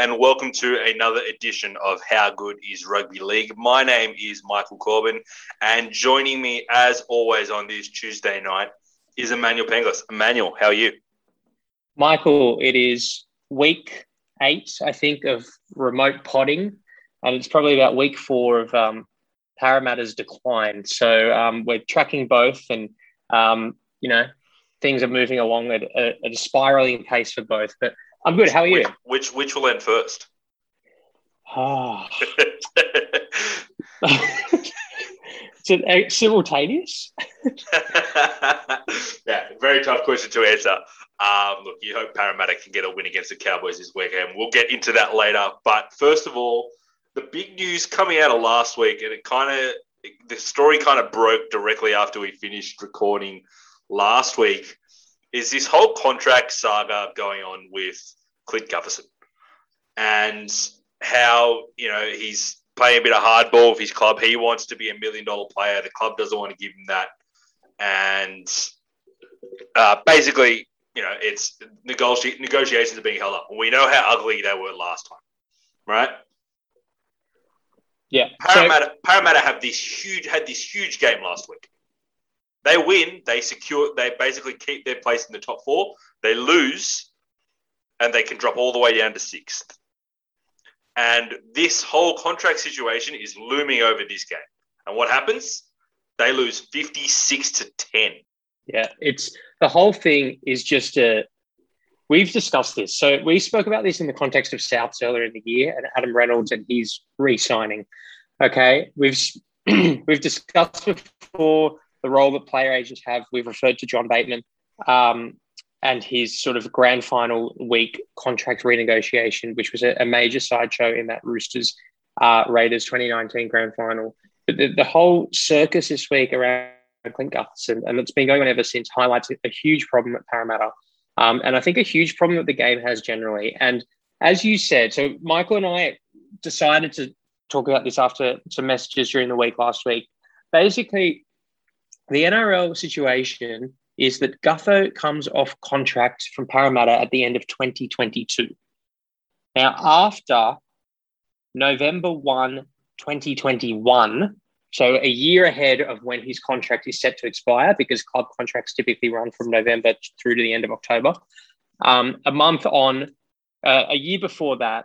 And welcome to another edition of How Good is Rugby League. My name is Michael Corbin, and joining me as always on this Tuesday night is Emmanuel Penglis. Emmanuel, how are you? Michael, it is week eight, I think, of remote potting, and it's probably about week four of um, Parramatta's decline. So um, we're tracking both, and um, you know things are moving along at a, at a spiraling pace for both. But I'm good. How are you? Which which will end first? Ah, is it simultaneous? yeah, very tough question to answer. Um, look, you hope Parramatta can get a win against the Cowboys this weekend. We'll get into that later. But first of all, the big news coming out of last week, and it kind of the story kind of broke directly after we finished recording last week, is this whole contract saga going on with Clint Gutherson and how you know he's playing a bit of hardball with his club. He wants to be a million dollar player. The club doesn't want to give him that, and uh, basically, you know, it's negoti- negotiations are being held up. We know how ugly they were last time, right? Yeah. Parramatta, So, Parramatta have this huge had this huge game last week. They win, they secure, they basically keep their place in the top four. They lose, and they can drop all the way down to sixth. And this whole contract situation is looming over this game. And what happens? They lose fifty-six to ten. yeah, it's the whole thing is just a. We've discussed this. So we spoke about this in the context of Souths earlier in the year and Adam Reynolds and his re-signing. Okay, we've we've discussed before the role that player agents have. We've referred to John Bateman um, and his sort of grand final week contract renegotiation, which was a, a major sideshow in that Roosters uh, Raiders 2019 grand final. But the, the whole circus this week around Clint Gutherson, and it's been going on ever since, highlights a, huge problem at Parramatta. Um, and I think a huge problem that the game has generally. And as you said, so Michael and I decided to talk about this after some messages during the week last week. Basically, the NRL situation is that Gutho comes off contract from Parramatta at the end of 2022. Now, after November 1, 2021, so a year ahead of when his contract is set to expire, because club contracts typically run from November through to the end of October. Um, a month on, uh, a year before that,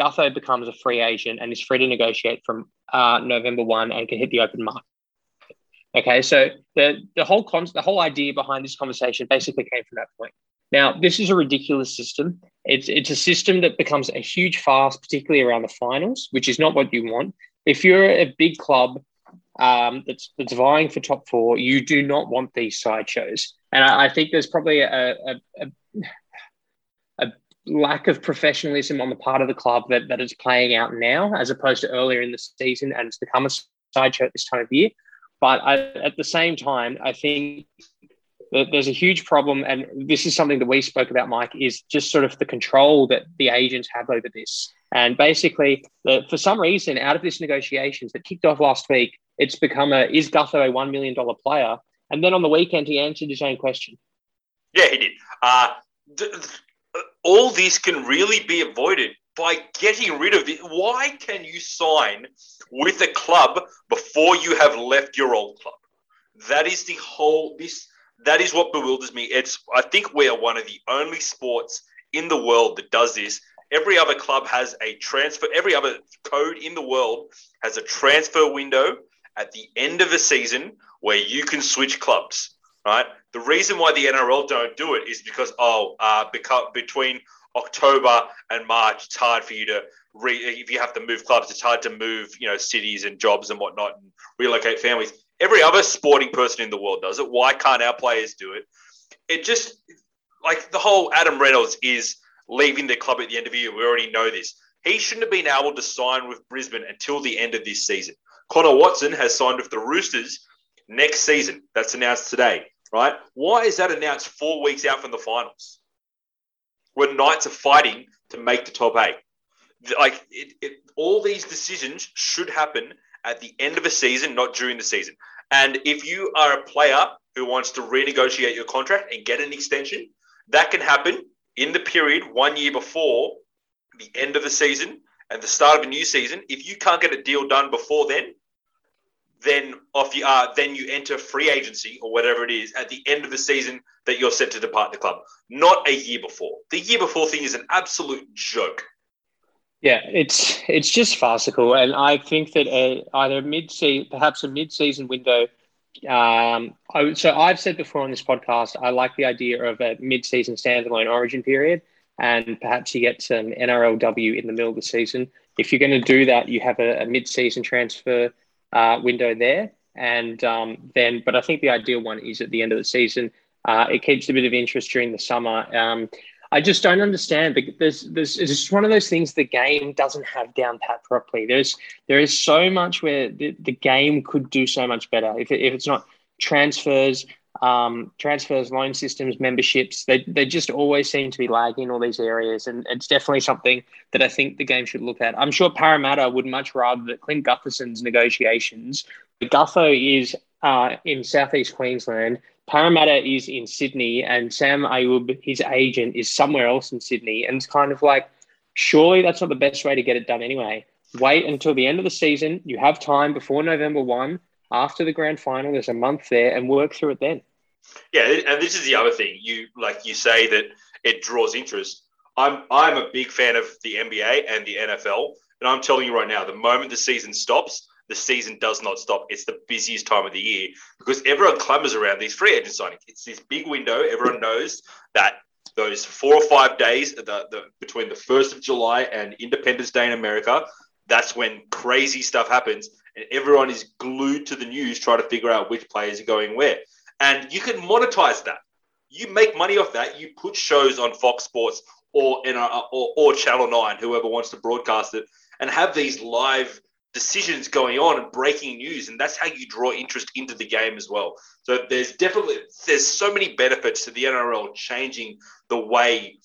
Gutho becomes a free agent and is free to negotiate from uh, November 1 and can hit the open market. Okay, so the the whole con- the whole idea behind this conversation basically came from that point. Now, this is a ridiculous system. It's it's a system that becomes a huge farce, particularly around the finals, which is not what you want. If you're a big club um, that's that's vying for top four, you do not want these sideshows. And I, I think there's probably a, a, a lack of professionalism on the part of the club that, that is playing out now, as opposed to earlier in the season, and it's become a sideshow at this time of year. But I, at the same time, I think that there's a huge problem, and this is something that we spoke about, Mike, is just sort of the control that the agents have over this. And basically, the, for some reason, out of this negotiations that kicked off last week, it's become a is Gutho a $1 million player? And then on the weekend, he answered his own question. Yeah, he did. Uh, th- th- all this can really be avoided by getting rid of it. Why can you sign with a club before you have left your old club? That is the whole this that is what bewilders me. It's I think we are one of the only sports in the world that does this. Every other club has a transfer, every other code in the world has a transfer window at the end of a season where you can switch clubs, right? The reason why the NRL don't do it is because, oh, uh, because between October and March, it's hard for you to re, if you have to move clubs, it's hard to move, you know, cities and jobs and whatnot and relocate families. Every other sporting person in the world does it. Why can't our players do it? It just like the whole Adam Reynolds is leaving the club at the end of the year. We already know this. He shouldn't have been able to sign with Brisbane until the end of this season. Connor Watson has signed with the Roosters next season. That's announced today, right? Why is that announced four weeks out from the finals? When Knights are fighting to make the top eight. Like it, it, all these decisions should happen at the end of a season, not during the season. And if you are a player who wants to renegotiate your contract and get an extension, that can happen in the period one year before the end of the season and the start of a new season. If you can't get a deal done before then, then off you are, then you enter free agency or whatever it is at the end of the season that you're set to depart the club, not a year before. The year before thing is an absolute joke. Yeah, it's it's just farcical, and I think that a, either mid perhaps a mid season window. Um, I, so I've said before on this podcast, I like the idea of a mid season standalone Origin period, and perhaps you get some NRLW in the middle of the season. If you're going to do that, you have a, a mid season transfer uh, window there. And um, then, but I think the ideal one is at the end of the season. Uh, it keeps a bit of interest during the summer. Um, I just don't understand. There's, there's, it's just one of those things the game doesn't have down pat properly. There's, there is so much where the, the game could do so much better if, it, if it's not transfers, um, transfers, loan systems, memberships. They, they just always seem to be lagging in all these areas. And it's definitely something that I think the game should look at. I'm sure Parramatta would much rather that Clint Gutherson's negotiations. Gutho is uh, in southeast Queensland. Parramatta is in Sydney, and Sam Ayoub, his agent, is somewhere else in Sydney. And it's kind of like, surely that's not the best way to get it done anyway. Wait until the end of the season. You have time before November 1 after the grand final. There's a month there and work through it then. Yeah, and this is the other thing. You like you say that it draws interest. I'm I'm a big fan of the NBA and the NFL, and I'm telling you right now, the moment the season stops, the season does not stop. It's the busiest time of the year because everyone clamours around these free agent signings. It's this big window. Everyone knows that those four or five days the, the, between the first of July and Independence Day in America, that's when crazy stuff happens and everyone is glued to the news trying to figure out which players are going where. And you can monetize that. You make money off that. You put shows on Fox Sports or, in a, or, or Channel 9, whoever wants to broadcast it, and have these live decisions going on and breaking news and that's how you draw interest into the game as well so there's definitely there's so many benefits to the nrl changing the way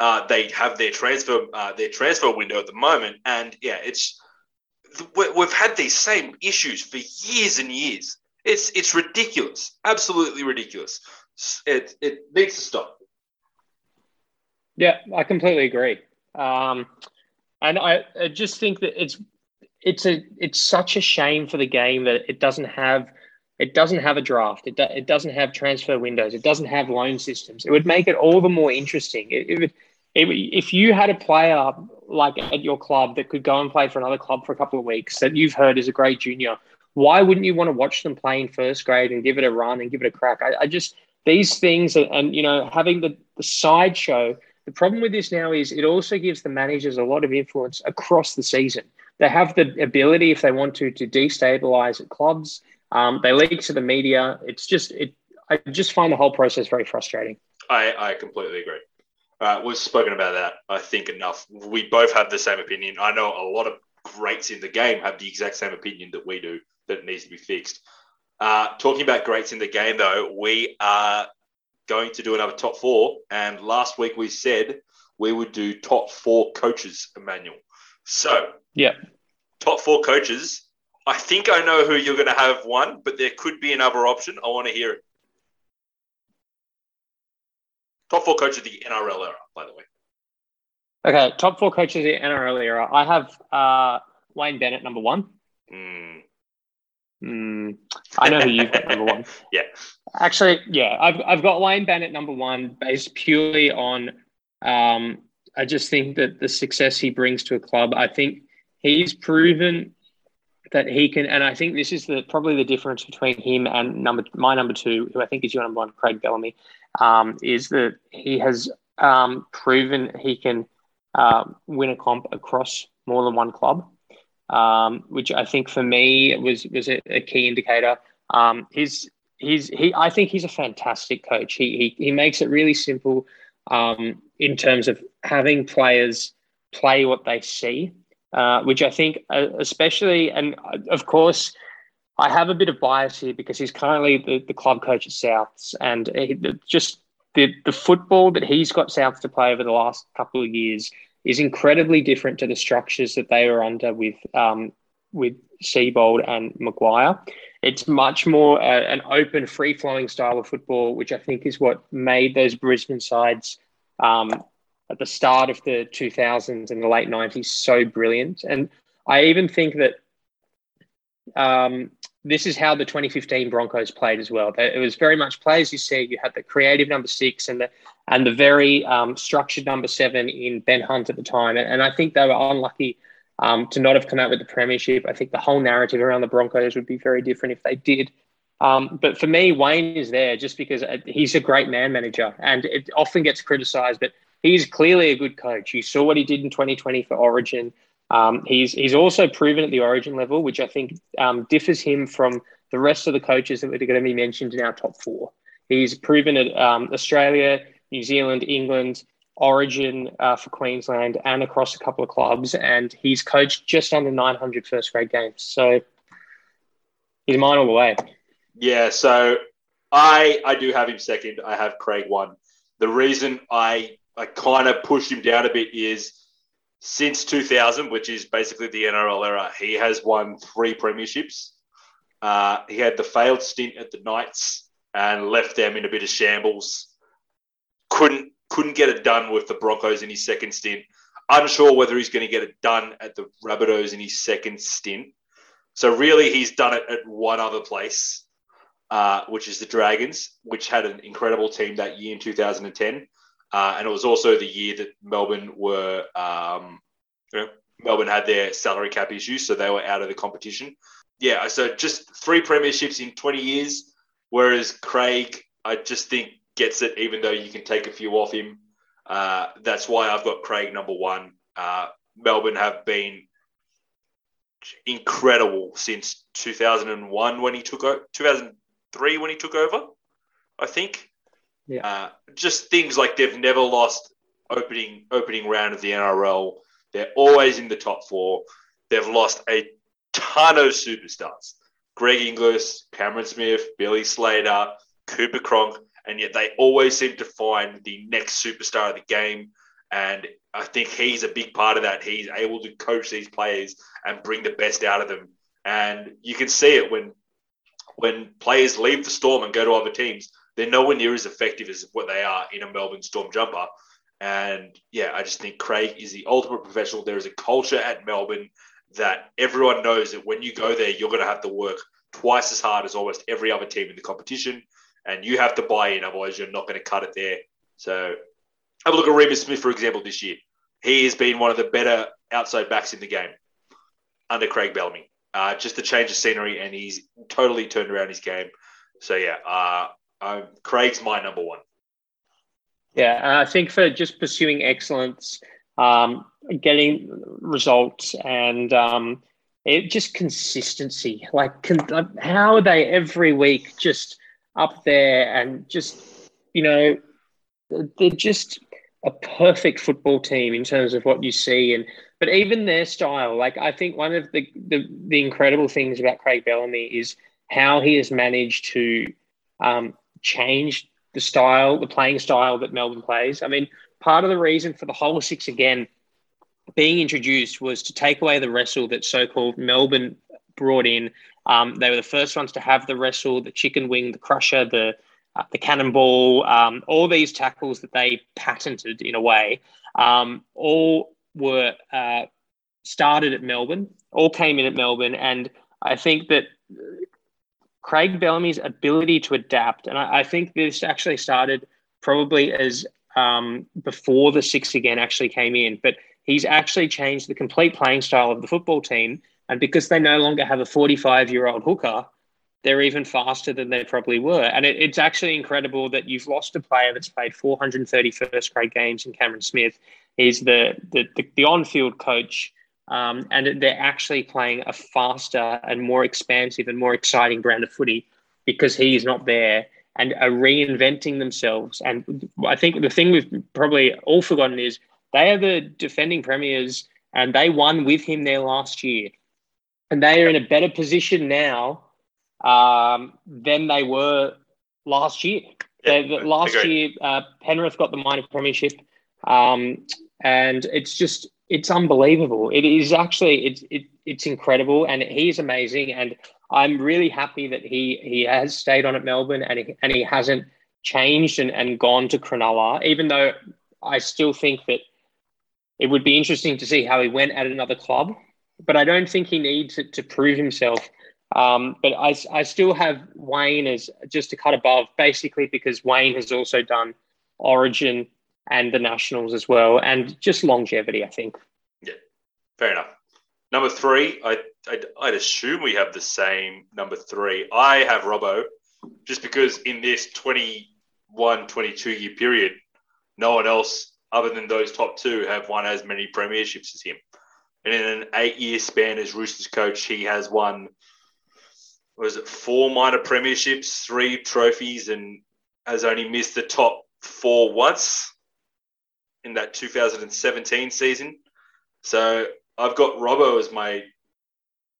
uh, they have their transfer uh, their transfer window at the moment and yeah it's we've had these same issues for years and years. It's it's ridiculous, absolutely ridiculous. It it needs to stop. Yeah, I completely agree. Um, and I, I just think that it's it's a it's such a shame for the game that it doesn't have it doesn't have a draft. It, do, it doesn't have transfer windows. It doesn't have loan systems. It would make it all the more interesting. It, it would if you had a player like at your club that could go and play for another club for a couple of weeks that you've heard is a great junior, why wouldn't you want to watch them play in first grade and give it a run and give it a crack? I, I just these things and, and, you know having the, the sideshow. The problem with this now is it also gives the managers a lot of influence across the season. They have the ability, if they want to, to destabilize clubs. Um, they leak to the media. It's just it. I just find the whole process very frustrating. I, I completely agree. Uh, we've spoken about that, I think, enough. We both have the same opinion. I know a lot of greats in the game have the exact same opinion that we do that needs to be fixed. Uh, talking about greats in the game, though, we are going to do another top four. And last week we said we would do top four coaches, Emmanuel. So, yeah, top four coaches. I think I know who you're going to have one, but there could be another option. I want to hear it. Top four coaches of the NRL era, by the way. Okay, top four coaches of the NRL era. I have uh, Wayne Bennett number one. Mm. Mm, I know who you've got number one. yeah. Actually, yeah, I've, I've got Wayne Bennett number one based purely on. Um, I just think that the success he brings to a club, I think he's proven that he can, and I think this is the probably the difference between him and number my number two, who I think is your number one, Craig Bellamy um, is that he has um, proven he can uh, win a comp across more than one club, um, which I think for me was was a, a, key indicator. Um, he's he's he. I think he's a fantastic coach. He he he makes it really simple um, in terms of having players play what they see, uh, which I think, uh, especially, and uh, of course, I have a bit of bias here because he's currently the, the club coach at Souths, and he, just the the football that he's got Souths to play over the last couple of years is incredibly different to the structures that they were under with um, with Seibold and Maguire. It's much more uh, an open, free flowing style of football, which I think is what made those Brisbane sides um, at the start of the 2000s and the late 90s so brilliant. And I even think that um, this is how the 2015 Broncos played as well. It was very much play as you see. You had the creative number six and the and the very um, structured number seven in Ben Hunt at the time. And, and I think they were unlucky um, to not have come out with the premiership. I think the whole narrative around the Broncos would be very different if they did. Um, but for me, Wayne is there just because uh, he's a great man manager, and it often gets criticised, but he's clearly a good coach. You saw what he did in 2020 for Origin. Um, he's he's also proven at the Origin level, which I think um, differs him from the rest of the coaches that are going to be mentioned in our top four. He's proven at um, Australia, New Zealand, England, Origin uh, for Queensland, and across a couple of clubs, and he's coached just under 900 first grade games. So he's mine all the way. Yeah, so I I do have him second. I have Craig one. The reason I I kind of pushed him down a bit is since 2000, which is basically the NRL era, he has won three premierships. Uh, he had the failed stint at the Knights and left them in a bit of shambles. Couldn't couldn't get it done with the Broncos in his second stint. Unsure whether he's going to get it done at the Rabbitohs in his second stint. So really, he's done it at one other place, uh, which is the Dragons, which had an incredible team that year in 2010. Uh, and it was also the year that Melbourne were, um, you know, Melbourne had their salary cap issues, so they were out of the competition. Yeah, so just three premierships in 20 years, whereas Craig, I just think gets it, even though you can take a few off him. Uh, that's why I've got Craig number one. Uh, Melbourne have been incredible since 2001 when he took over, 2003 when he took over, I think. Yeah. Uh, just things like they've never lost opening opening round of the NRL. They're always in the top four. They've lost a ton of superstars. Greg Inglis, Cameron Smith, Billy Slater, Cooper Cronk, and yet they always seem to find the next superstar of the game. And I think he's a big part of that. He's able to coach these players and bring the best out of them. And you can see it when when players leave the Storm and go to other teams they're nowhere near as effective as what they are in a Melbourne Storm jumper. And yeah, I just think Craig is the ultimate professional. There is a culture at Melbourne that everyone knows that when you go there, you're going to have to work twice as hard as almost every other team in the competition. And you have to buy in, otherwise, you're not going to cut it there. So have a look at Reimis Smith, for example, this year. He has been one of the better outside backs in the game under Craig Bellamy. Uh, just a change of scenery, and he's totally turned around his game. So yeah, uh, um, Craig's my number one. Yeah, and I think for just pursuing excellence, um, getting results, and um, it just consistency. Like, con- how are they every week just up there and just, you know, they're just a perfect football team in terms of what you see and but even their style like i think one of the the, the incredible things about craig bellamy is how he has managed to um, changed the style, the playing style that Melbourne plays. I mean, part of the reason for the whole six again being introduced was to take away the wrestle that so-called Melbourne brought in. Um, they were the first ones to have the wrestle, the chicken wing, the crusher, the uh, the cannonball, um, all these tackles that they patented in a way, um, all were uh, started at Melbourne, all came in at Melbourne, and I think that Craig Bellamy's ability to adapt, and I, I think this actually started probably as um, before the six again actually came in, but he's actually changed the complete playing style of the football team. And because they no longer have a 45 year old hooker, they're even faster than they probably were. And it, it's actually incredible that you've lost a player that's played 430 first grade games in Cameron Smith. He's the, the, the, the on field coach um, and they're actually playing a faster and more expansive and more exciting brand of footy because he is not there and are reinventing themselves. And I think the thing we've probably all forgotten is they are the defending premiers and they won with him there last year. And they are in a better position now um, than they were last year. Yeah, last year, uh, Penrith got the minor premiership, um, and it's just it's unbelievable. It is actually it's it, it's incredible, and he's amazing. And I'm really happy that he he has stayed on at Melbourne, and he, and he hasn't changed and, and gone to Cronulla. Even though I still think that it would be interesting to see how he went at another club, but I don't think he needs it to prove himself. Um, but I, I still have Wayne as just a cut above, basically because Wayne has also done Origin and the Nationals as well, and just longevity, I think. Yeah, fair enough. Number three, I, I'd, I'd assume we have the same number three. I have Robbo just because in this 21 22 year period, no one else other than those top two have won as many premierships as him. And in an eight year span as Roosters coach, he has won, was it four minor premierships, three trophies, and has only missed the top four once in that 2017 season. So I've got Robbo as my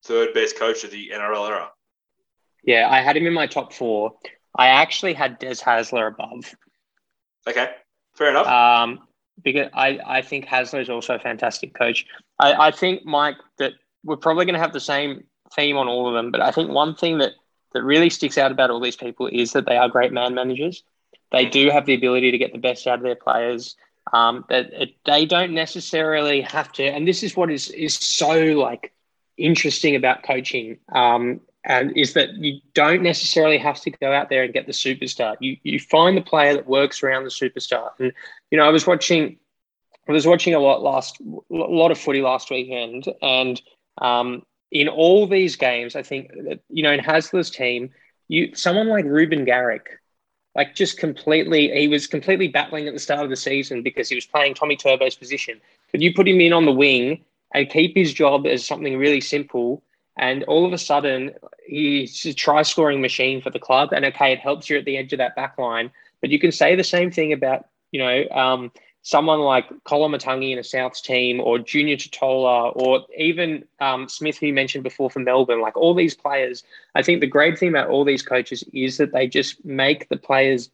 third best coach of the NRL era. Yeah, I had him in my top four. I actually had Des Hasler above. Okay, fair enough. Um, because I, I think Hasler is also a fantastic coach. I, I think, Mike, that we're probably going to have the same theme on all of them. But I think one thing that, that really sticks out about all these people is that they are great man managers. They do have the ability to get the best out of their players. Um, that it, they don't necessarily have to, and this is what is is so like interesting about coaching. Um, and is that you don't necessarily have to go out there and get the superstar. You you find the player that works around the superstar. And you know, I was watching, I was watching a lot last, a lot of footy last weekend, and um, in all these games, I think you know, in Hasler's team, you someone like Ruben Garrick, like just completely, he was completely battling at the start of the season because he was playing Tommy Turbo's position. But you put him in on the wing and keep his job as something really simple. And all of a sudden, he's a try scoring machine for the club. And okay, it helps you at the edge of that back line. But you can say the same thing about, you know, um, someone like Koloamatangi in a Souths team or Junior Tatola or even um, Smith, who you mentioned before from Melbourne, like all these players. I think the great thing about all these coaches is that they just make the players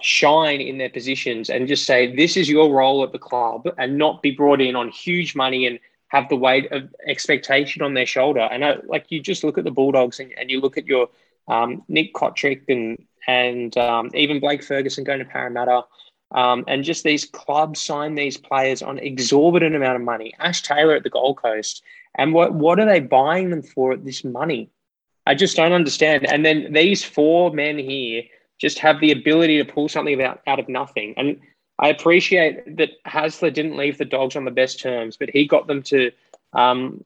shine in their positions and just say, this is your role at the club and not be brought in on huge money and have the weight of expectation on their shoulder. And I, like you just look at the Bulldogs and, and you look at your um, Nick Cotric and and um, even Blake Ferguson going to Parramatta. Um, and just these clubs sign these players on exorbitant amount of money. Ash Taylor at the Gold Coast, and what what are they buying them for at this money? I just don't understand. And then these four men here just have the ability to pull something out, out of nothing. And I appreciate that Hasler didn't leave the Dogs on the best terms, but he got them to um,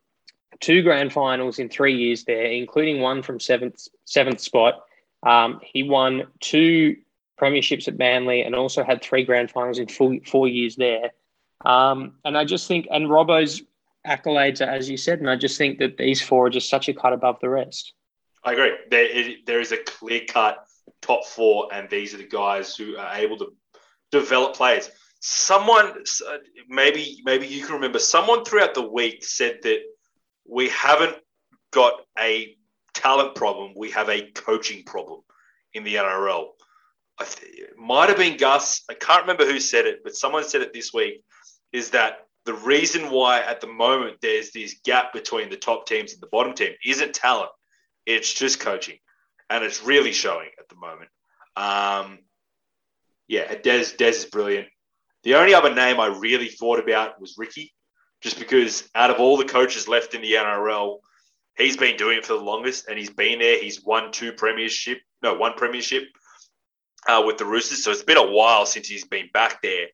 two grand finals in three years there, including one from seventh seventh spot. Um, he won two premierships at Manly and also had three grand finals in four, four years there. Um, and I just think, and Robbo's accolades are, as you said, and I just think that these four are just such a cut above the rest. I agree. There, it, there is a clear cut top four, and these are the guys who are able to develop players. Someone, maybe maybe you can remember, someone throughout the week said that we haven't got a talent problem, we have a coaching problem in the NRL. It might have been Gus. I can't remember who said it, but someone said it this week. Is that the reason why at the moment there's this gap between the top teams and the bottom team isn't talent, it's just coaching, and it's really showing at the moment. Um, yeah, Des Des is brilliant. The only other name I really thought about was Ricky, just because out of all the coaches left in the NRL, he's been doing it for the longest, and he's been there. He's won two premiership, no, one premiership uh, with the Roosters. So it's been a while since he's been back there,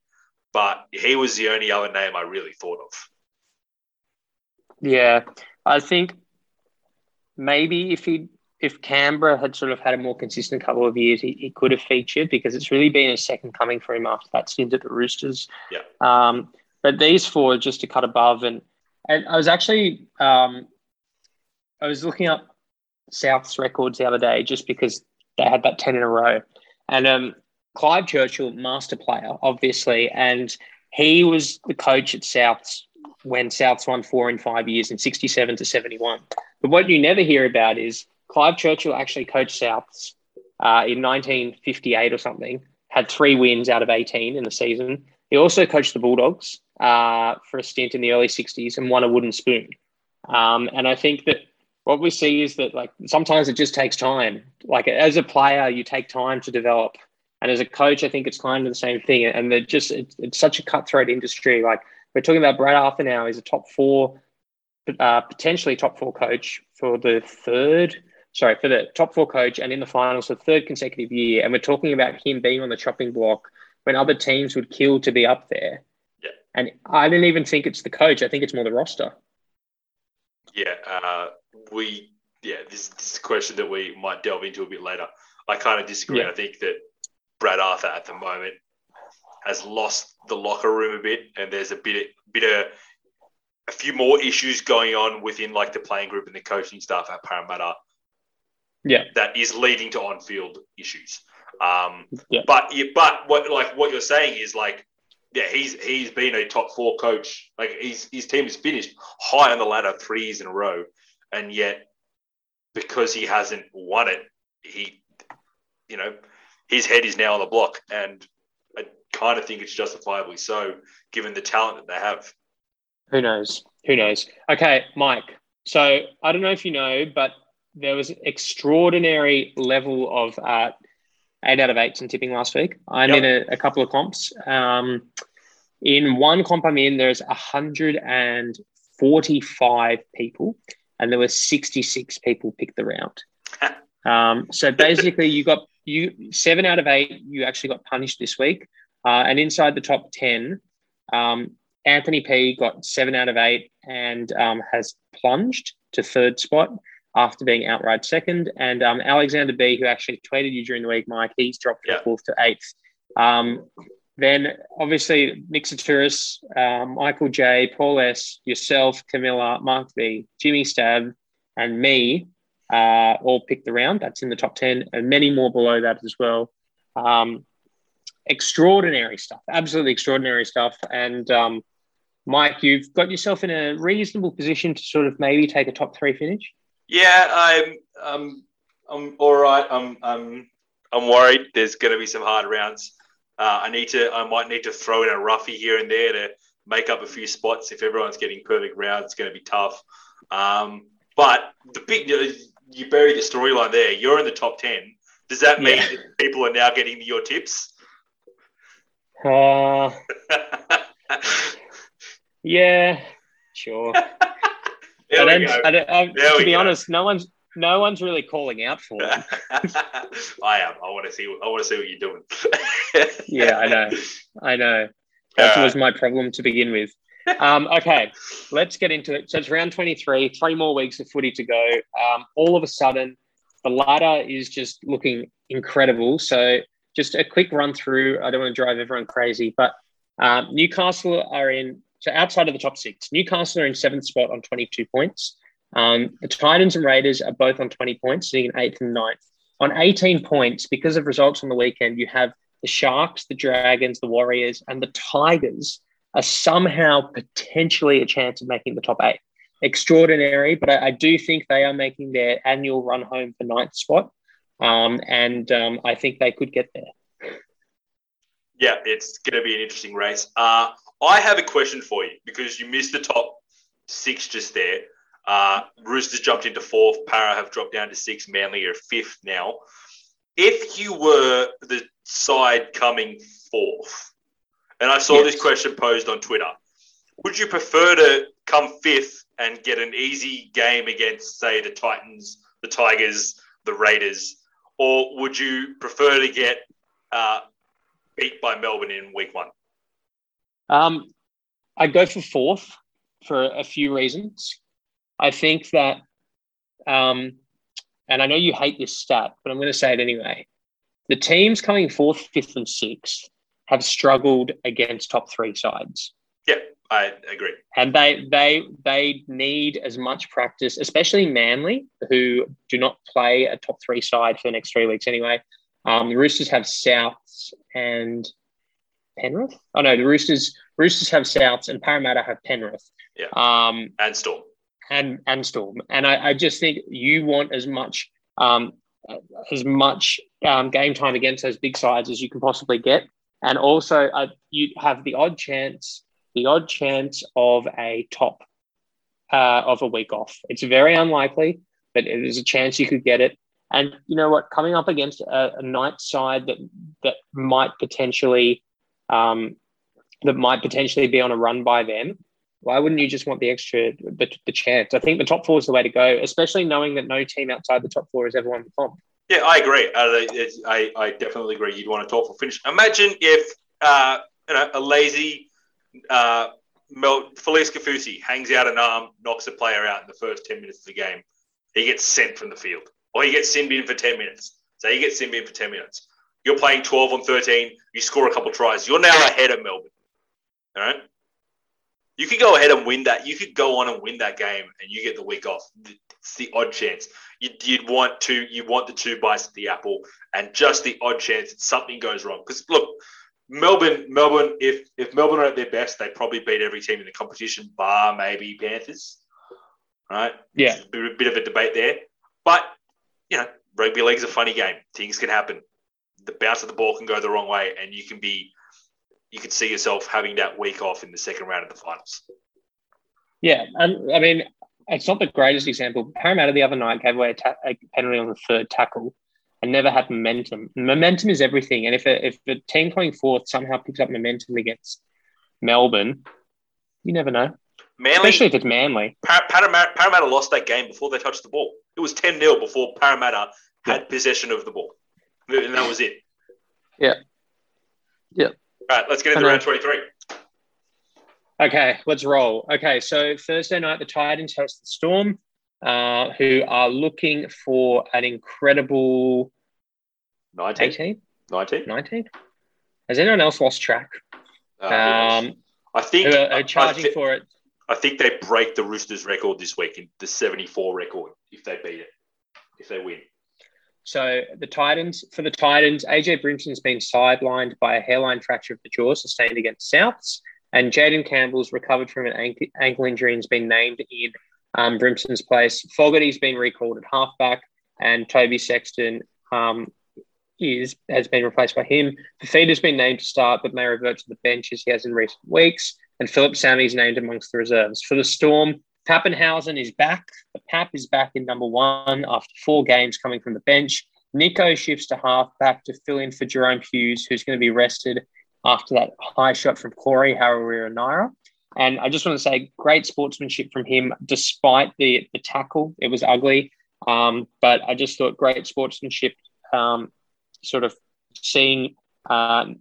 but he was the only other name I really thought of. Yeah, I think maybe if he if Canberra had sort of had a more consistent couple of years, he, he could have featured because it's really been a second coming for him after that stint at the Roosters. Yeah. Um, but these four just to cut above, and and I was actually um, I was looking up South's records the other day just because they had that 10 in a row. And um, Clive Churchill, master player, obviously, and he was the coach at Souths when Souths won four in five years in 67 to 71. But what you never hear about is Clive Churchill actually coached Souths uh, in 1958 or something, had three wins out of 18 in the season. He also coached the Bulldogs uh, for a stint in the early 60s and won a wooden spoon. Um, and I think that what we see is that like sometimes it just takes time. Like as a player, you take time to develop. And as a coach, I think it's kind of the same thing. And they're just it's, it's such a cutthroat industry. Like we're talking about Brad Arthur now. He's a top four, uh, potentially top four coach for the third, sorry, for the top four coach and in the finals for the third consecutive year. And we're talking about him being on the chopping block when other teams would kill to be up there. Yeah. And I didn't even think it's the coach. I think it's more the roster. Yeah, uh, we yeah, this, this, is a question that we might delve into a bit later. I kind of disagree. Yeah. I think that Brad Arthur at the moment has lost the locker room a bit, and there's a bit bit of a few more issues going on within like the playing group and the coaching staff at Parramatta. Yeah, that is leading to on-field issues. Um, yeah. But but what like what you're saying is like yeah, he's he's been a top four coach. Like he's his team has finished high on the ladder three years in a row, and yet because he hasn't won it, he, you know, his head is now on the block, and I kind of think it's justifiably so, given the talent that they have. Who knows? Who knows? Okay, Mike. So I don't know if you know, but there was extraordinary level of uh, eight out of eights in tipping last week. I'm Yep. in a, a couple of comps. Um, in one comp I'm in, there's 145 people, and there were 66 people picked the round. Um, so basically, you got you seven out of eight. You actually got punished this week, uh, and inside the top ten, um, Anthony P got seven out of eight and um, has plunged to third spot after being outright second. And um, Alexander B, who actually tweeted you during the week, Mike, he's dropped from Yeah. fourth to eighth. Then obviously Nick Saturis, um, Michael J, Paul S, yourself, Camilla, Mark V, Jimmy Stab, and me uh, all picked the round. That's in the top 10, and many more below that as well. Um, extraordinary stuff, absolutely extraordinary stuff. And um, Mike, you've got yourself in a reasonable position to sort of maybe take a top three finish. Yeah, I'm um, I'm all right. I'm I'm I'm worried. There's going to be some hard rounds. Uh, I need to. I might need to throw in a roughie here and there to make up a few spots. If everyone's getting perfect rounds, it's going to be tough. Um, but the big you bury the storyline there. You're in the top ten. Does that mean Yeah. that people are now getting your tips? Uh, yeah, sure. there I we don't, go. I don't, I, to be go. honest, no one's no one's really calling out for it. I am. I want to see. I want to see what you're doing. Yeah, I know. I know. That All was my problem to begin with. Um, okay, let's get into it. So it's round 23, three more weeks of footy to go. Um, all of a sudden, the ladder is just looking incredible. So just a quick run through. I don't want to drive everyone crazy, but um, Newcastle are in, so outside of the top six, Newcastle are in seventh spot on 22 points. Um, the Titans and Raiders are both on 20 points, sitting in eighth and ninth. On 18 points, because of results on the weekend, you have the Sharks, the Dragons, the Warriors, and the Tigers are somehow potentially a chance of making the top eight. Extraordinary, but I, I do think they are making their annual run home for ninth spot. Um, and um, I think they could get there. Yeah, it's going to be an interesting race. Uh, I have a question for you because you missed the top six just there. Uh, Roosters jumped into fourth. Para have dropped down to six. Manly are fifth now. If you were the side coming fourth, and I saw Yes. this question posed on Twitter, would you prefer to come fifth and get an easy game against, say, the Titans, the Tigers, the Raiders, or would you prefer to get uh, beat by Melbourne in week one? Um, I'd go for fourth for a few reasons. I think that, um, and I know you hate this stat, but I'm going to say it anyway. The teams coming fourth, fifth, and sixth have struggled against top three sides. Yeah, I agree. and they they they need as much practice, especially Manly, who do not play a top three side for the next three weeks anyway. Um, the Roosters have Souths and Penrith. Oh no, the Roosters Roosters have Souths and Parramatta have Penrith. Yeah. Um, And Storm. And and Storm. And I, I just think you want as much um, as much um, game time against those big sides as you can possibly get, and also uh, you have the odd chance, the odd chance of a top uh, of a week off. It's very unlikely, but there's a chance you could get it. And you know what? Coming up against a, a night side that that might potentially um, that might potentially be on a run by them. Why wouldn't you just want the extra the, the chance? I think the top four is the way to go, especially knowing that no team outside the top four has ever won the comp. Yeah, I agree. Uh, I, I definitely agree. You'd want a thoughtful finish. Imagine if uh, you know a lazy uh, Mel, Felise Kaufusi hangs out an arm, knocks a player out in the first ten minutes of the game. He gets sent from the field, or he gets sinned in for ten minutes. So he gets sinned in for ten minutes. You're playing twelve on thirteen. You score a couple tries. You're now ahead of Melbourne. All right. You could go ahead and win that. You could go on and win that game, and you get the week off. It's the odd chance you'd, you'd want to you want the two bites at the apple and just the odd chance that something goes wrong because look melbourne melbourne if if melbourne are at their best they probably beat every team in the competition bar maybe panthers right Yeah. It's a bit, a bit of a debate there but you know rugby league's a funny game things can happen the bounce of the ball can go the wrong way and you can be you could see yourself having that week off in the second round of the finals Yeah, and I mean, it's not the greatest example. Parramatta the other night gave away a, ta- a penalty on the third tackle and never had momentum. Momentum is everything, and if a, if a team coming fourth somehow picks up momentum against Melbourne, you never know. manly Especially if it's Manly. Par- Parramatta, Parramatta lost that game before they touched the ball. It was 10 0 before Parramatta had possession of the ball. And that was it. Yeah. Yeah. All right, let's get into round 23. Okay, let's roll. Okay, so Thursday night the Titans host the Storm, uh, who are looking for an incredible 19. 18, 19. 19. Has anyone else lost track? Uh? Um, I think who are, are charging thi- for it? I think they break the Roosters record this week in the 74 record if they beat it, if they win. So the Titans, for the Titans, AJ Brimson's been sidelined by a hairline fracture of the jaw sustained against Souths, and Jayden Campbell's recovered from an ankle, injury and has been named in um, Brimson's place. Fogarty's been recalled at halfback, and Toby Sexton um, is has been replaced by him. Fifita's been named to start, but may revert to the bench as he has in recent weeks. And Phillip Sami's named amongst the reserves. For the Storm, Papenhuyzen is back. The Pap is back in number one after four games coming from the bench. Nicho shifts to halfback to fill in for Jahrome Hughes, who's going to be rested after that high shot from Corey Harawira-Naera. And I just want to say, great sportsmanship from him, despite the, the tackle. It was ugly. Um, but I just thought great sportsmanship, um, sort of seeing um,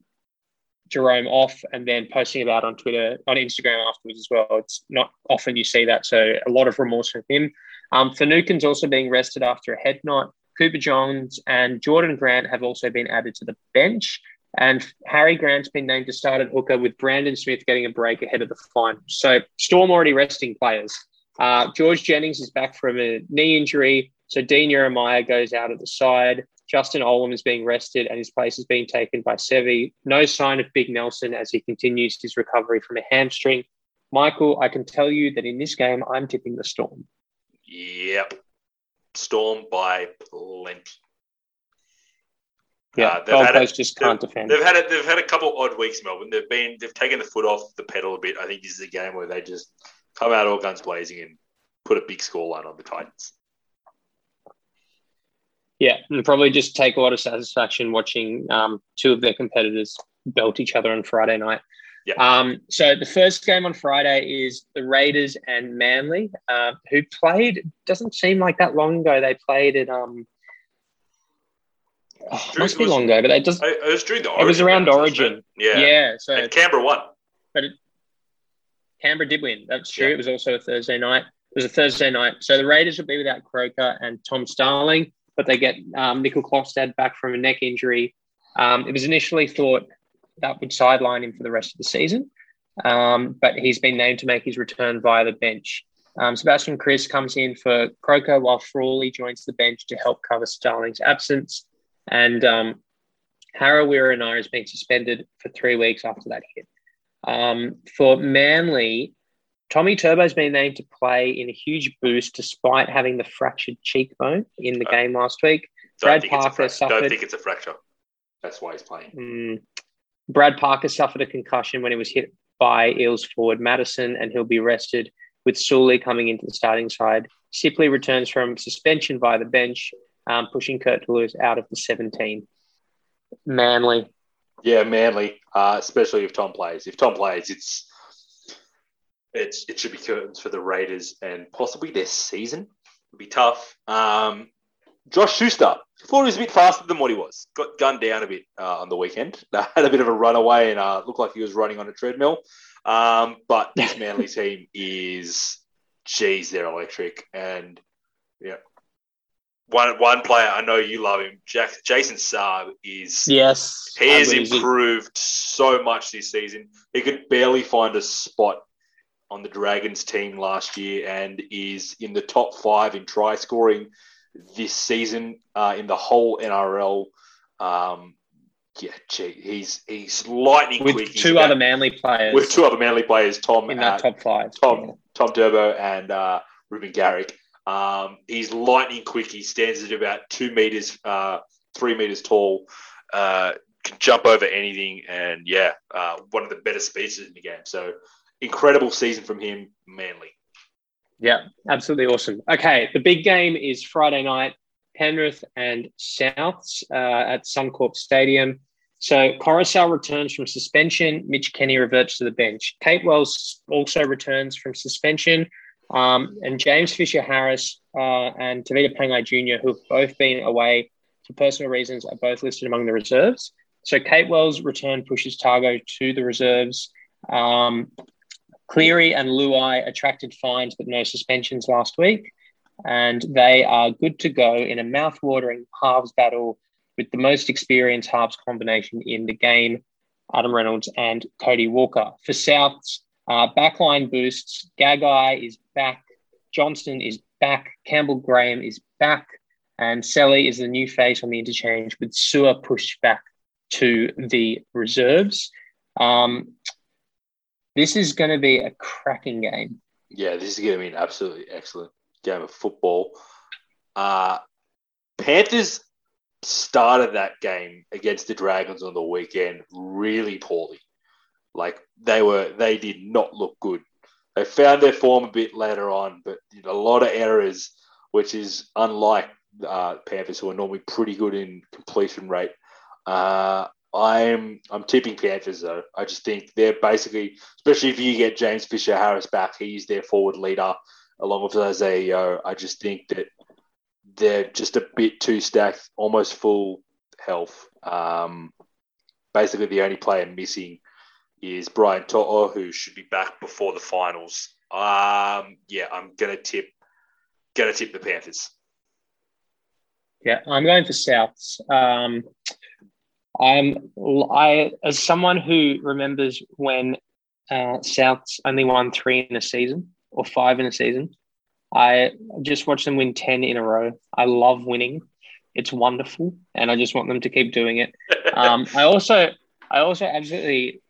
Jahrome off and then posting about on Twitter, on Instagram afterwards as well. It's not often you see that. So a lot of remorse from him. Um, Finucane's also being rested after a head knot. Cooper Johns and Jordan Grant have also been added to the bench. And Harry Grant's been named to start at hooker with Brandon Smith getting a break ahead of the final. So Storm already resting players. Uh, George Jennings is back from a knee injury. So Dean Ieremia goes out at the side. Justin Olam is being rested and his place is being taken by Seve. No sign of Big Nelson as he continues his recovery from a hamstring. Michael, I can tell you that in this game, I'm tipping the Storm. Yep. Storm by plenty. Yeah, Uh, they've Gold had a- Coast just can't defend. They've had a, they've had a couple odd weeks, Melbourne. They've been they've taken the foot off the pedal a bit. I think this is a game where they just come out all guns blazing and put a big scoreline on the Titans. Yeah, and probably just take a lot of satisfaction watching um, two of their competitors belt each other on Friday night. Yeah. Um, so the first game on Friday is the Raiders and Manly, uh, who played. Doesn't seem like that long ago. They played at um, oh, Drew- must be was- long ago, but it does. It was during the It was around Origin. Yeah. Yeah. so And Canberra won. But it, Canberra did win. That's true. Yeah. It was also a Thursday night. It was a Thursday night. So the Raiders will be without Croker and Tom Starling, but they get um, Nickel Klostad back from a neck injury. Um, it was initially thought that would sideline him for the rest of the season. um, but he's been named to make his return via the bench. Um, Sebastian Kris comes in for Croker while Frawley joins the bench to help cover Starling's absence. And um, Harawira has been suspended for three weeks after that hit. Um, for Manly, Tommy Turbo's been named to play in a huge boost despite having the fractured cheekbone in the Uh, game last week. Don't Brad think it's a Parker frac- Don't suffered- think it's a fracture. That's why he's playing. Mm. Brad Parker suffered a concussion when he was hit by Eels forward Matterson, and he'll be rested with Sully coming into the starting side. Sipley returns from suspension via the bench, um, pushing Kurt Toulouse out of the 17. Manly. Yeah, Manly, uh, especially if Tom plays. If Tom plays, it's it's it should be curtains for the Raiders and possibly their season. It'll be tough. Um, Josh Schuster thought he was a bit faster than what he was. Got gunned down a bit uh, on the weekend. Had a bit of a runaway and uh, looked like he was running on a treadmill. Um, but this Manly team is, geez, they're electric. And yeah, one one player I know you love him, Jack, Jason Saab is Yes. he has improved so much this season. He could barely find a spot on the Dragons team last year and is in the top five in try scoring this season uh, in the whole NRL. Um, yeah, gee, he's he's lightning With quick. Two other Manly players with two other Manly players, Tom in uh, that top five. Tom Tom Turbo and uh, Reuben Garrick. Um, he's lightning quick. He stands at about two meters, uh, three meters tall. Uh, can jump over anything, and yeah, uh, one of the better speedsters in the game. So incredible season from him, Manly. Yeah, absolutely awesome. Okay, the big game is Friday night, Penrith and Souths uh, at Suncorp Stadium. So Koroisau returns from suspension. Mitch Kenny reverts to the bench. Kate Wells also returns from suspension. Um, and James Fisher Harris uh, and Tevita Pangai Jr., who have both been away for personal reasons, are both listed among the reserves. So Kate Wells' return pushes Targo to the reserves. Um, Cleary and Luai attracted fines but no suspensions last week, and they are good to go in a mouth-watering halves battle with the most experienced halves combination in the game, Adam Reynolds and Cody Walker. For Souths, uh, backline boosts. Gagai is back. Johnston is back. Campbell Graham is back. And Selly is the new face on the interchange with Sewer pushed back to the reserves. Um, this is going to be a cracking game. Yeah, this is going to be an absolutely excellent game of football. Uh, Panthers started that game against the Dragons on the weekend really poorly. Like they were, they did not look good. They found their form a bit later on, but a lot of errors, which is unlike uh, Panthers, who are normally pretty good in completion rate. Uh, I'm I'm tipping Panthers though. I just think they're basically, especially if you get James Fisher Harris back, he's their forward leader along with Isaah. I just think that they're just a bit too stacked, almost full health. Um, basically, the only player missing is Brian To'o, who should be back before the finals. Um, yeah, I'm gonna tip, gonna tip the Panthers. Yeah, I'm going for Souths. Um, I'm I as someone who remembers when uh, Souths only won three in a season or five in a season. I just watched them win ten in a row. I love winning; it's wonderful, and I just want them to keep doing it. Um, I also, I also absolutely,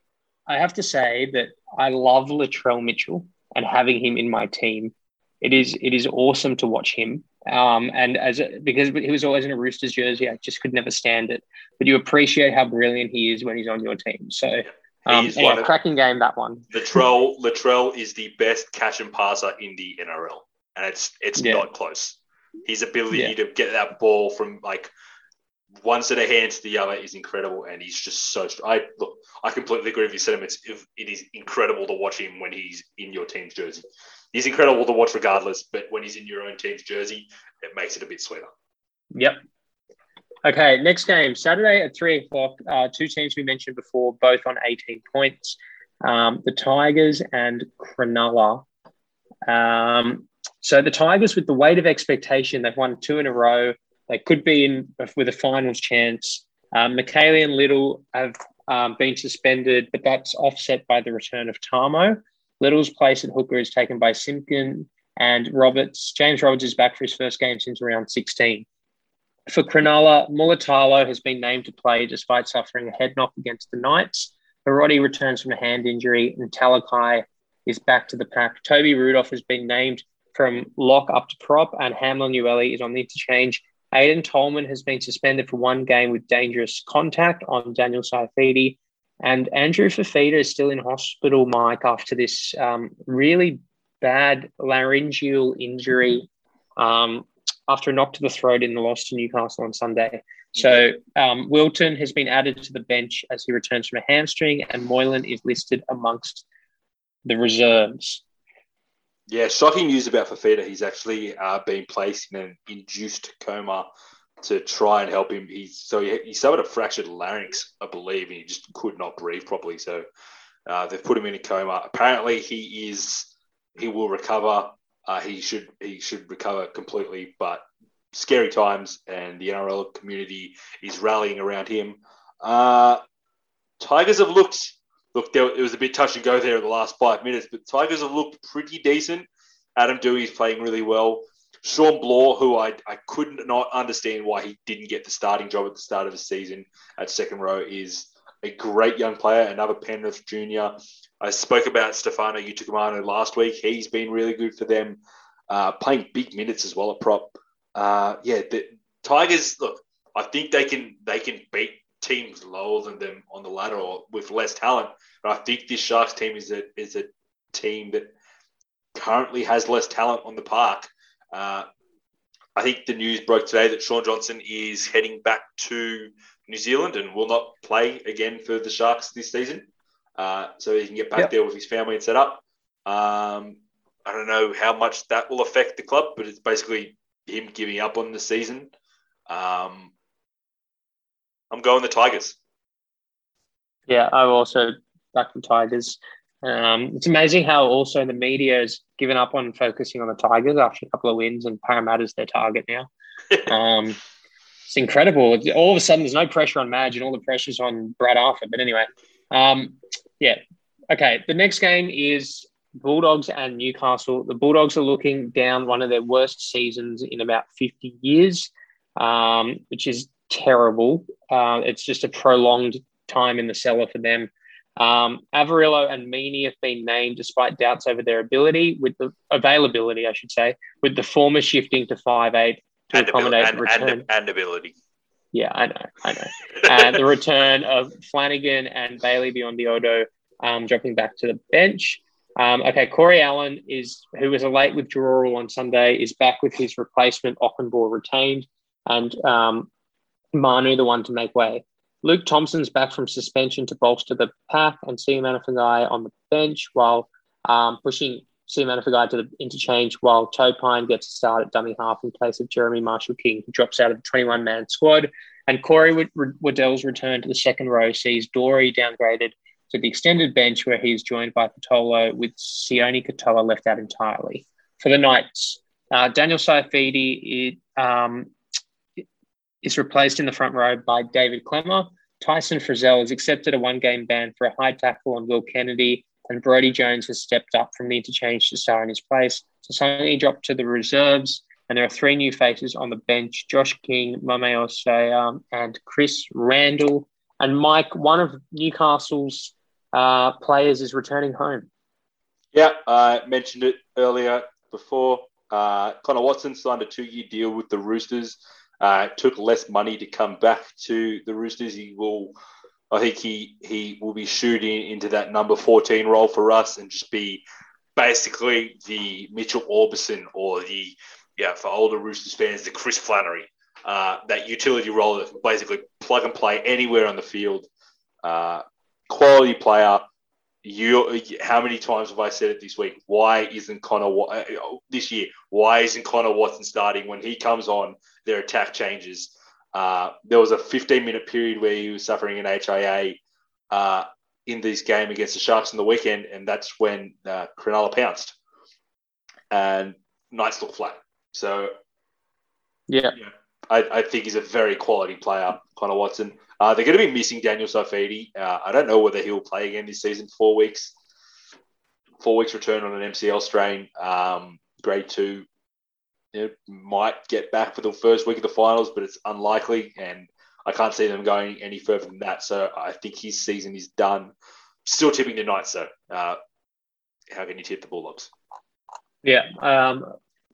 I have to say that I love Latrell Mitchell and having him in my team. It is, it is awesome to watch him. Um, and as a, because he was always in a Roosters jersey, I just could never stand it. But you appreciate how brilliant he is when he's on your team. So, um, one cracking game that one. Latrell Latrell is the best catch and passer in the NRL, and it's it's Yeah. not close. His ability Yeah. to get that ball from like one set of hands to the other is incredible, and he's just so. str- I look, I completely agree with your sentiments. If it is incredible to watch him when he's in your team's jersey, he's incredible to watch regardless. But when he's in your own team's jersey, it makes it a bit sweeter. Yep. Okay, next game Saturday at three o'clock. Uh, two teams we mentioned before, both on 18 points. Um, the Tigers and Cronulla. Um, so the Tigers, with the weight of expectation, they've won two in a row. They could be in with a finals chance. Um, Mikaele and Liddle have um, been suspended, but that's offset by the return of Tamou. Liddle's place at hooker is taken by Simpkin, and Roberts. James Roberts is back for his first game since around 16. For Cronulla, Mulitalo has been named to play despite suffering a head knock against the Knights. Barotti returns from a hand injury, and Talakai is back to the pack. Toby Rudolph has been named from lock up to prop, and Hamlin Ueli is on the interchange. Aiden Tolman has been suspended for one game with dangerous contact on Daniel Saifiti. And Andrew Fifita is still in hospital, Mike, after this um, really bad laryngeal injury um, after a knock to the throat in the loss to Newcastle on Sunday. So um, Wilton has been added to the bench as he returns from a hamstring, and Moylan is listed amongst the reserves. Yeah, shocking news about Fifita. He's actually uh, been placed in an induced coma to try and help him. He's so he, he suffered a fractured larynx, I believe, and he just could not breathe properly. So uh, they've put him in a coma. Apparently, he is he will recover. Uh, he should he should recover completely, but scary times, and the NRL community is rallying around him. Uh, Tigers have looked look. There, it was a bit touch and go there in the last five minutes, but Tigers have looked pretty decent. Adam is playing really well. Shawn Blore, who I, I could not not understand why he didn't get the starting job at the start of the season at second row, is a great young player, another Penrith junior. I spoke about Stefano Utoikamanu last week. He's been really good for them, uh, playing big minutes as well at prop. Uh, yeah, the Tigers. Look, I think they can they can beat teams lower than them on the ladder or with less talent. But I think this Sharks team is a is a team that currently has less talent on the park. Uh, I think the news broke today that Shaun Johnson is heading back to New Zealand and will not play again for the Sharks this season. Uh, so he can get back yep. there with his family and set up. Um, I don't know how much that will affect the club, but it's basically him giving up on the season. Um, I'm going the Tigers. Yeah, I've also back the Tigers. Um, it's amazing how also the media has given up on focusing on the Tigers after a couple of wins, and Parramatta's their target now. um, it's incredible. All of a sudden, there's no pressure on Madge, and all the pressure's on Brad Arthur. But anyway, um, yeah. Okay, the next game is Bulldogs and Newcastle. The Bulldogs are looking down one of their worst seasons in about 50 years, um, which is terrible. Uh, it's just a prolonged time in the cellar for them. Um, Averillo and Meaney have been named despite doubts over their ability, with the availability, I should say, with the former shifting to five eight to and accommodate and, return. And, and ability. Yeah, I know, I know. and the return of Flanagan and Bailey Biondi-Odo um, dropping back to the bench. Um, okay, Corey Allen is who was a late withdrawal on Sunday is back with his replacement Okunbor retained, and um, Manu the one to make way. Luke Thompson's back from suspension to bolster the pack, and Sia Manifagai on the bench while um, pushing Sia Manifagai to the interchange while Topine gets a start at dummy half in place of Jeremy Marshall King, who drops out of the 21 man squad. And Corey Waddell's return to the second row sees Dory downgraded to the extended bench where he is joined by Patolo with Sione Katoa left out entirely. For the Knights, uh, Daniel Saifiti um, is replaced in the front row by David Klemmer. Tyson Frizell has accepted a one game ban for a high tackle on Will Kennedy, and Brodie Jones has stepped up from the interchange to star in his place. So suddenly dropped to the reserves, and there are three new faces on the bench Josh King, Mame Osea, and Chris Randall. And Mike, one of Newcastle's uh, players is returning home. Yeah, I mentioned it earlier before. Uh, Connor Watson signed a two year deal with the Roosters. Uh, took less money to come back to the Roosters. He will, I think he he will be shooting into that number 14 role for us and just be basically the Mitchell Aubusson or the, yeah, for older Roosters fans, the Chris Flannery. Uh, that utility role that basically plug and play anywhere on the field. Uh, quality player. You, how many times have I said it this week? Why isn't Connor uh, this year? Why isn't Connor Watson starting when he comes on? Their attack changes. Uh, there was a 15 minute period where he was suffering an HIA uh, in this game against the Sharks in the weekend, and that's when uh, Cronulla pounced and Knights looked flat. So, yeah, yeah I, I, think he's a very quality player Connor Watson. Uh, they're going to be missing Daniel Saifiti. Uh, I don't know whether he'll play again this season. Four weeks, four weeks return on an MCL strain. Um, grade two know, might get back for the first week of the finals, but it's unlikely, and I can't see them going any further than that. So I think his season is done. Still tipping the Knights, though. Uh, how can you tip the Bulldogs? Yeah, um,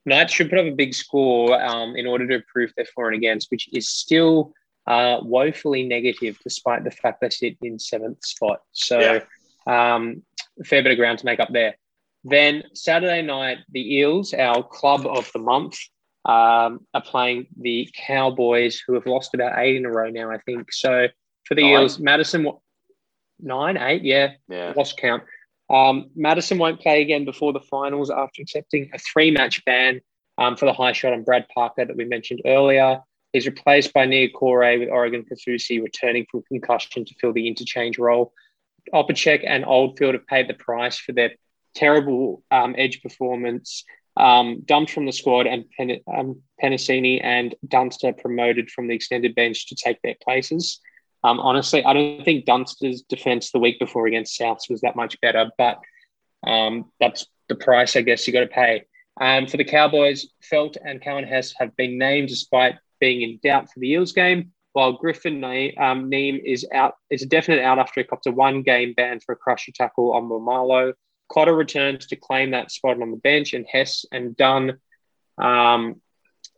Knights should put up a big score um, in order to prove their for and against, which is still uh, woefully negative despite the fact they sit in seventh spot. So, yeah. um, a fair bit of ground to make up there. Then Saturday night, the Eels, our club of the month, um, are playing the Cowboys, who have lost about eight in a row now, I think. So for the nine. Eels, Matterson, nine, eight, yeah, yeah. lost count. Um, Matterson won't play again before the finals after accepting a three match ban um, for the high shot on Brad Parker that we mentioned earlier. He's replaced by Niukore with Oregon Kaufusi returning from concussion to fill the interchange role. Opacic and Oldfield have paid the price for their terrible um, edge performance, um, dumped from the squad, and Pen- um, Penisini and Dunster promoted from the extended bench to take their places. Um, honestly, I don't think Dunster's defense the week before against Souths was that much better, but um, that's the price I guess you got to pay. Um, for the Cowboys, Feldt and Coen Hess have been named despite being in doubt for the Eels game, while Griffin um, Neame is out is a definite out after he copped a one game ban for a crusher tackle on Maumalo. Cotter returns to claim that spot on the bench, and Hess and Dunn um,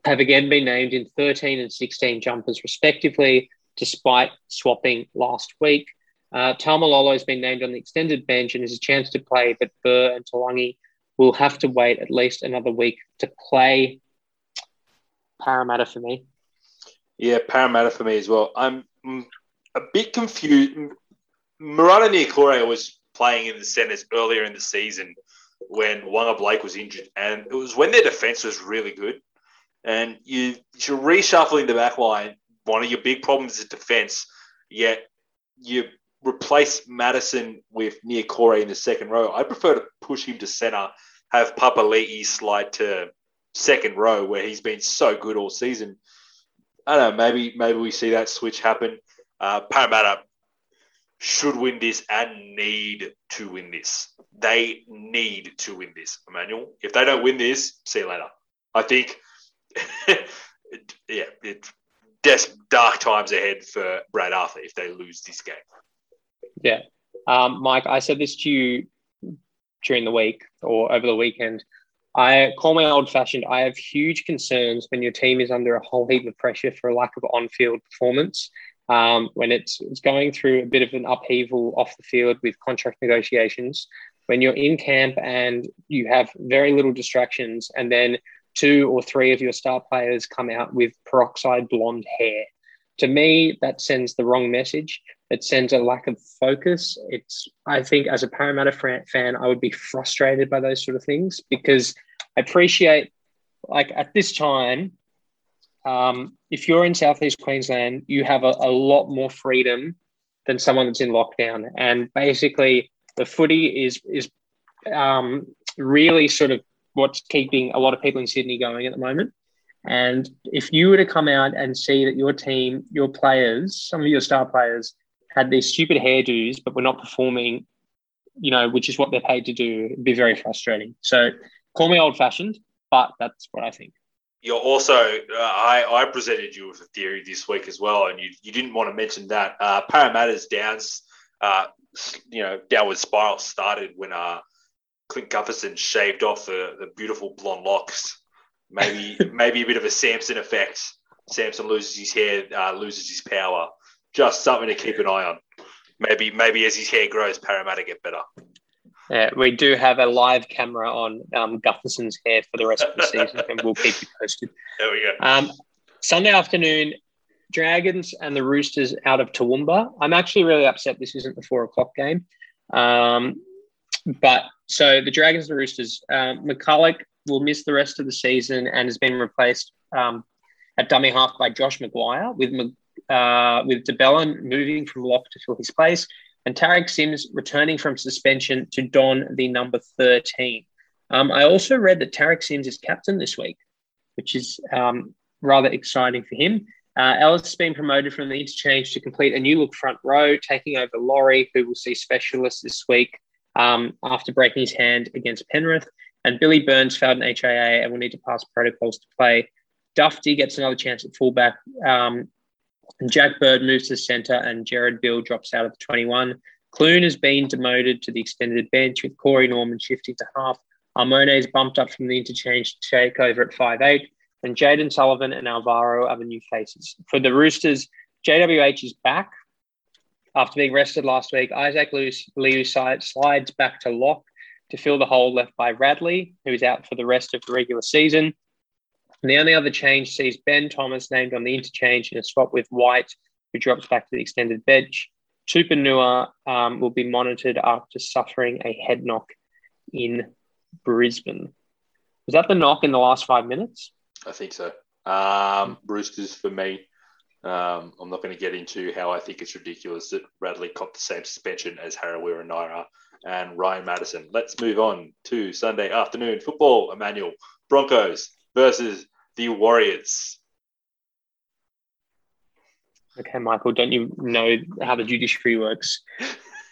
have again been named in 13 and 16 jumpers, respectively, despite swapping last week. Uh, has been named on the extended bench and has a chance to play, but Burr and Taulagi will have to wait at least another week to play. Parramatta for me. Yeah, Parramatta for me as well. I'm a bit confused. Marata Niukore was playing in the centres earlier in the season when Waqa Blake was injured, and it was when their defence was really good. And you, you're reshuffling the back line. One of your big problems is defence, yet you replace Matterson with Niukore in the second row. I prefer to push him to centre, have Papali'i slide to second row where he's been so good all season. I don't know. Maybe maybe we see that switch happen. Uh, Parramatta should win this and need to win this. They need to win this, Emmanuel. If they don't win this, see you later. I think, yeah, des- dark times ahead for Brad Arthur if they lose this game. Yeah. Um, Mike, I said this to you during the week or over the weekend. I call me old fashioned. I have huge concerns when your team is under a whole heap of pressure for a lack of on field performance um, when it's, it's going through a bit of an upheaval off the field with contract negotiations, when you're in camp and you have very little distractions, and then two or three of your star players come out with peroxide blonde hair. To me, that sends the wrong message. It sends a lack of focus. It's, I think, as a Parramatta fan, I would be frustrated by those sort of things because I appreciate, like, at this time, um, if you're in Southeast Queensland, you have a, a, lot more freedom than someone that's in lockdown. And basically, the footy is is um, really sort of what's keeping a lot of people in Sydney going at the moment. And if you were to come out and see that your team, your players, some of your star players had these stupid hairdos, but were not performing, you know, which is what they're paid to do, it'd be very frustrating. So call me old fashioned, but that's what I think you're also uh, I, I presented you with a theory this week as well, and you, you didn't want to mention that uh, Parramatta's downs, uh, you know, downward spiral started when uh, Clint Gutherson shaved off the, the beautiful blonde locks. Maybe maybe a bit of a Samson effect. Samson loses his hair, uh, loses his power. Just something to keep an eye on. Maybe maybe as his hair grows, Parramatta get better. Yeah, we do have a live camera on um, Gutherson's hair for the rest of the season, and we'll keep you posted. There we go. Um, Sunday afternoon, Dragons and the Roosters out of Toowoomba. I'm actually really upset this isn't the four o'clock game. Um, but so the Dragons and the Roosters, um, McCullough will miss the rest of the season and has been replaced um, at dummy half by Josh McGuire with uh, with de Belin moving from lock to fill his place and Tariq Sims returning from suspension to don the number 13. Um, I also read that Tariq Sims is captain this week, which is um, rather exciting for him. Uh, Ellis has been promoted from the interchange to complete a new look front row, taking over Lawrie, who will see specialists this week um, after breaking his hand against Penrith. And Billy Burns failed an HIA and will need to pass protocols to play. Dufty gets another chance at fullback. Um, and Jack Bird moves to centre, and Jared Bill drops out of the 21. Clune has been demoted to the extended bench, with Corey Norman shifting to half. Armone is bumped up from the interchange to take over at 5'8 and Jayden Sullivan and Alvaro are the new faces. For the Roosters, JWH is back after being rested last week. Isaac Liu slides back to lock to fill the hole left by Radley, who is out for the rest of the regular season. And the only other change sees Ben Thomas named on the interchange in a swap with White, who drops back to the extended bench. Tupouniua um, will be monitored after suffering a head knock in Brisbane. Was that the knock in the last five minutes? I think so. Um, Roosters for me. Um, I'm not going to get into how I think it's ridiculous that Radley copped the same suspension as Harawira Naera and Ryan Matterson. Let's move on to Sunday afternoon football. Emmanuel Broncos versus the Warriors. Okay, Michael, don't you know how the judiciary works?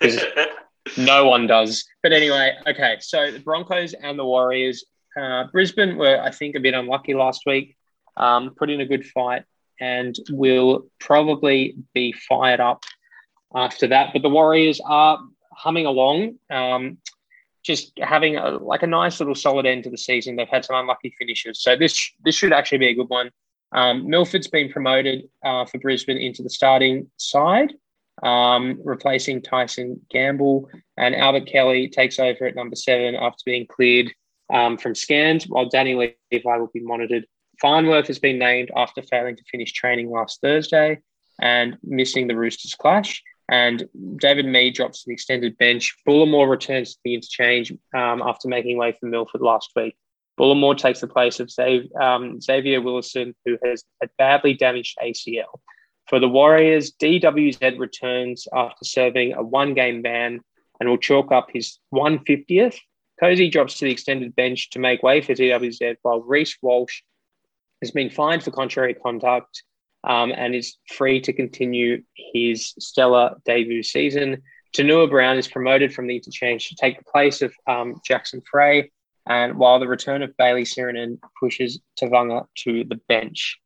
no one does. But anyway, okay, so the Broncos and the Warriors uh, Brisbane were, I think, a bit unlucky last week, um, put in a good fight, and will probably be fired up after that. But the Warriors are humming along, um, just having a, like a nice little solid end to the season. They've had some unlucky finishes, so this this should actually be a good one. Um, Milford's been promoted uh, for Brisbane into the starting side, um, replacing Tyson Gamble, and Albert Kelly takes over at number seven after being cleared um, from scans, while Danny Levi will be monitored. Farnworth has been named after failing to finish training last Thursday and missing the Roosters clash. And David Mead drops to the extended bench. Bullemor returns to the interchange um, after making way for Milford last week. Bullemor takes the place of Xavier, um, Xavier Willison, who has a badly damaged ACL. For the Warriors, DWZ returns after serving a one game ban and will chalk up his 150th Cozy drops to the extended bench to make way for DWZ, while Reece Walsh has been fined for contrary conduct um, and is free to continue his stellar debut season. Tanua Brown is promoted from the interchange to take the place of um, Jackson Frei, and while the return of Bailey Sironen pushes Tevaga to the bench.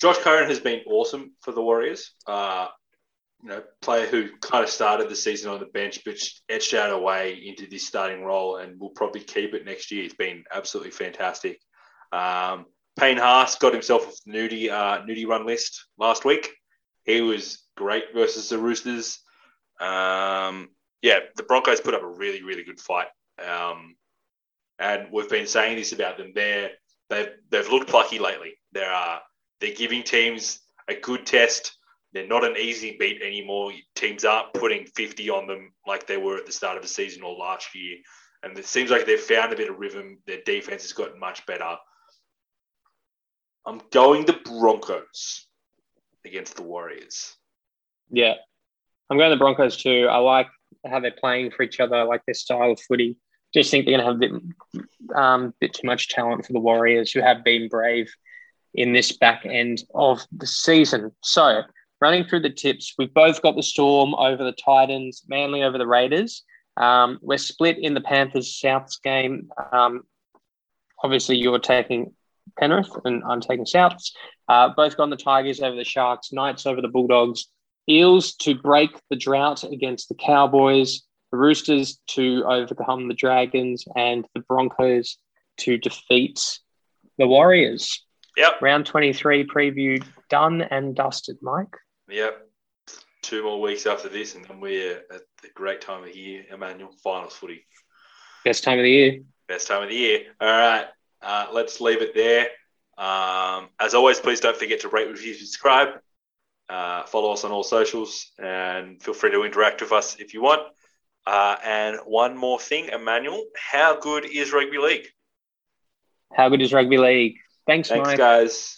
Josh Curran has been awesome for the Warriors. Uh, you know, player who kind of started the season on the bench, but etched out a way into this starting role and will probably keep it next year. It's been absolutely fantastic. Um, Payne Haas got himself off the nudie, uh, nudie run list last week. He was great versus the Roosters. Um, yeah, the Broncos put up a really, really good fight. Um, and we've been saying this about them. They're, they've, they've looked plucky lately. They're, uh, they're giving teams a good test they're not an easy beat anymore. Teams aren't putting 50 on them like they were at the start of the season or last year. And it seems like they've found a bit of rhythm. Their defense has gotten much better. I'm going the Broncos against the Warriors. Yeah. I'm going the Broncos too. I like how they're playing for each other. I like their style of footy. Just think they're going to have a bit, um, bit too much talent for the Warriors, who have been brave in this back end of the season. So running through the tips, we've both got the Storm over the Titans, Manly over the Raiders. Um, we're split in the Panthers Souths game. Um, obviously, you're taking Penrith and I'm taking Souths. Uh, both got the Tigers over the Sharks, Knights over the Bulldogs, Eels to break the drought against the Cowboys, the Roosters to overcome the Dragons, and the Broncos to defeat the Warriors. Yep. Round 23 preview done and dusted, Mike. Yep. Two more weeks after this, and then we're at the great time of year, Emmanuel. Finals footy. Best time of the year. Best time of the year. All right. Uh, let's leave it there. Um, as always, please don't forget to rate, review, subscribe. Uh, follow us on all socials and feel free to interact with us if you want. Uh, and one more thing, Emmanuel, how good is rugby league? How good is rugby league? Thanks, Thanks Mike. guys.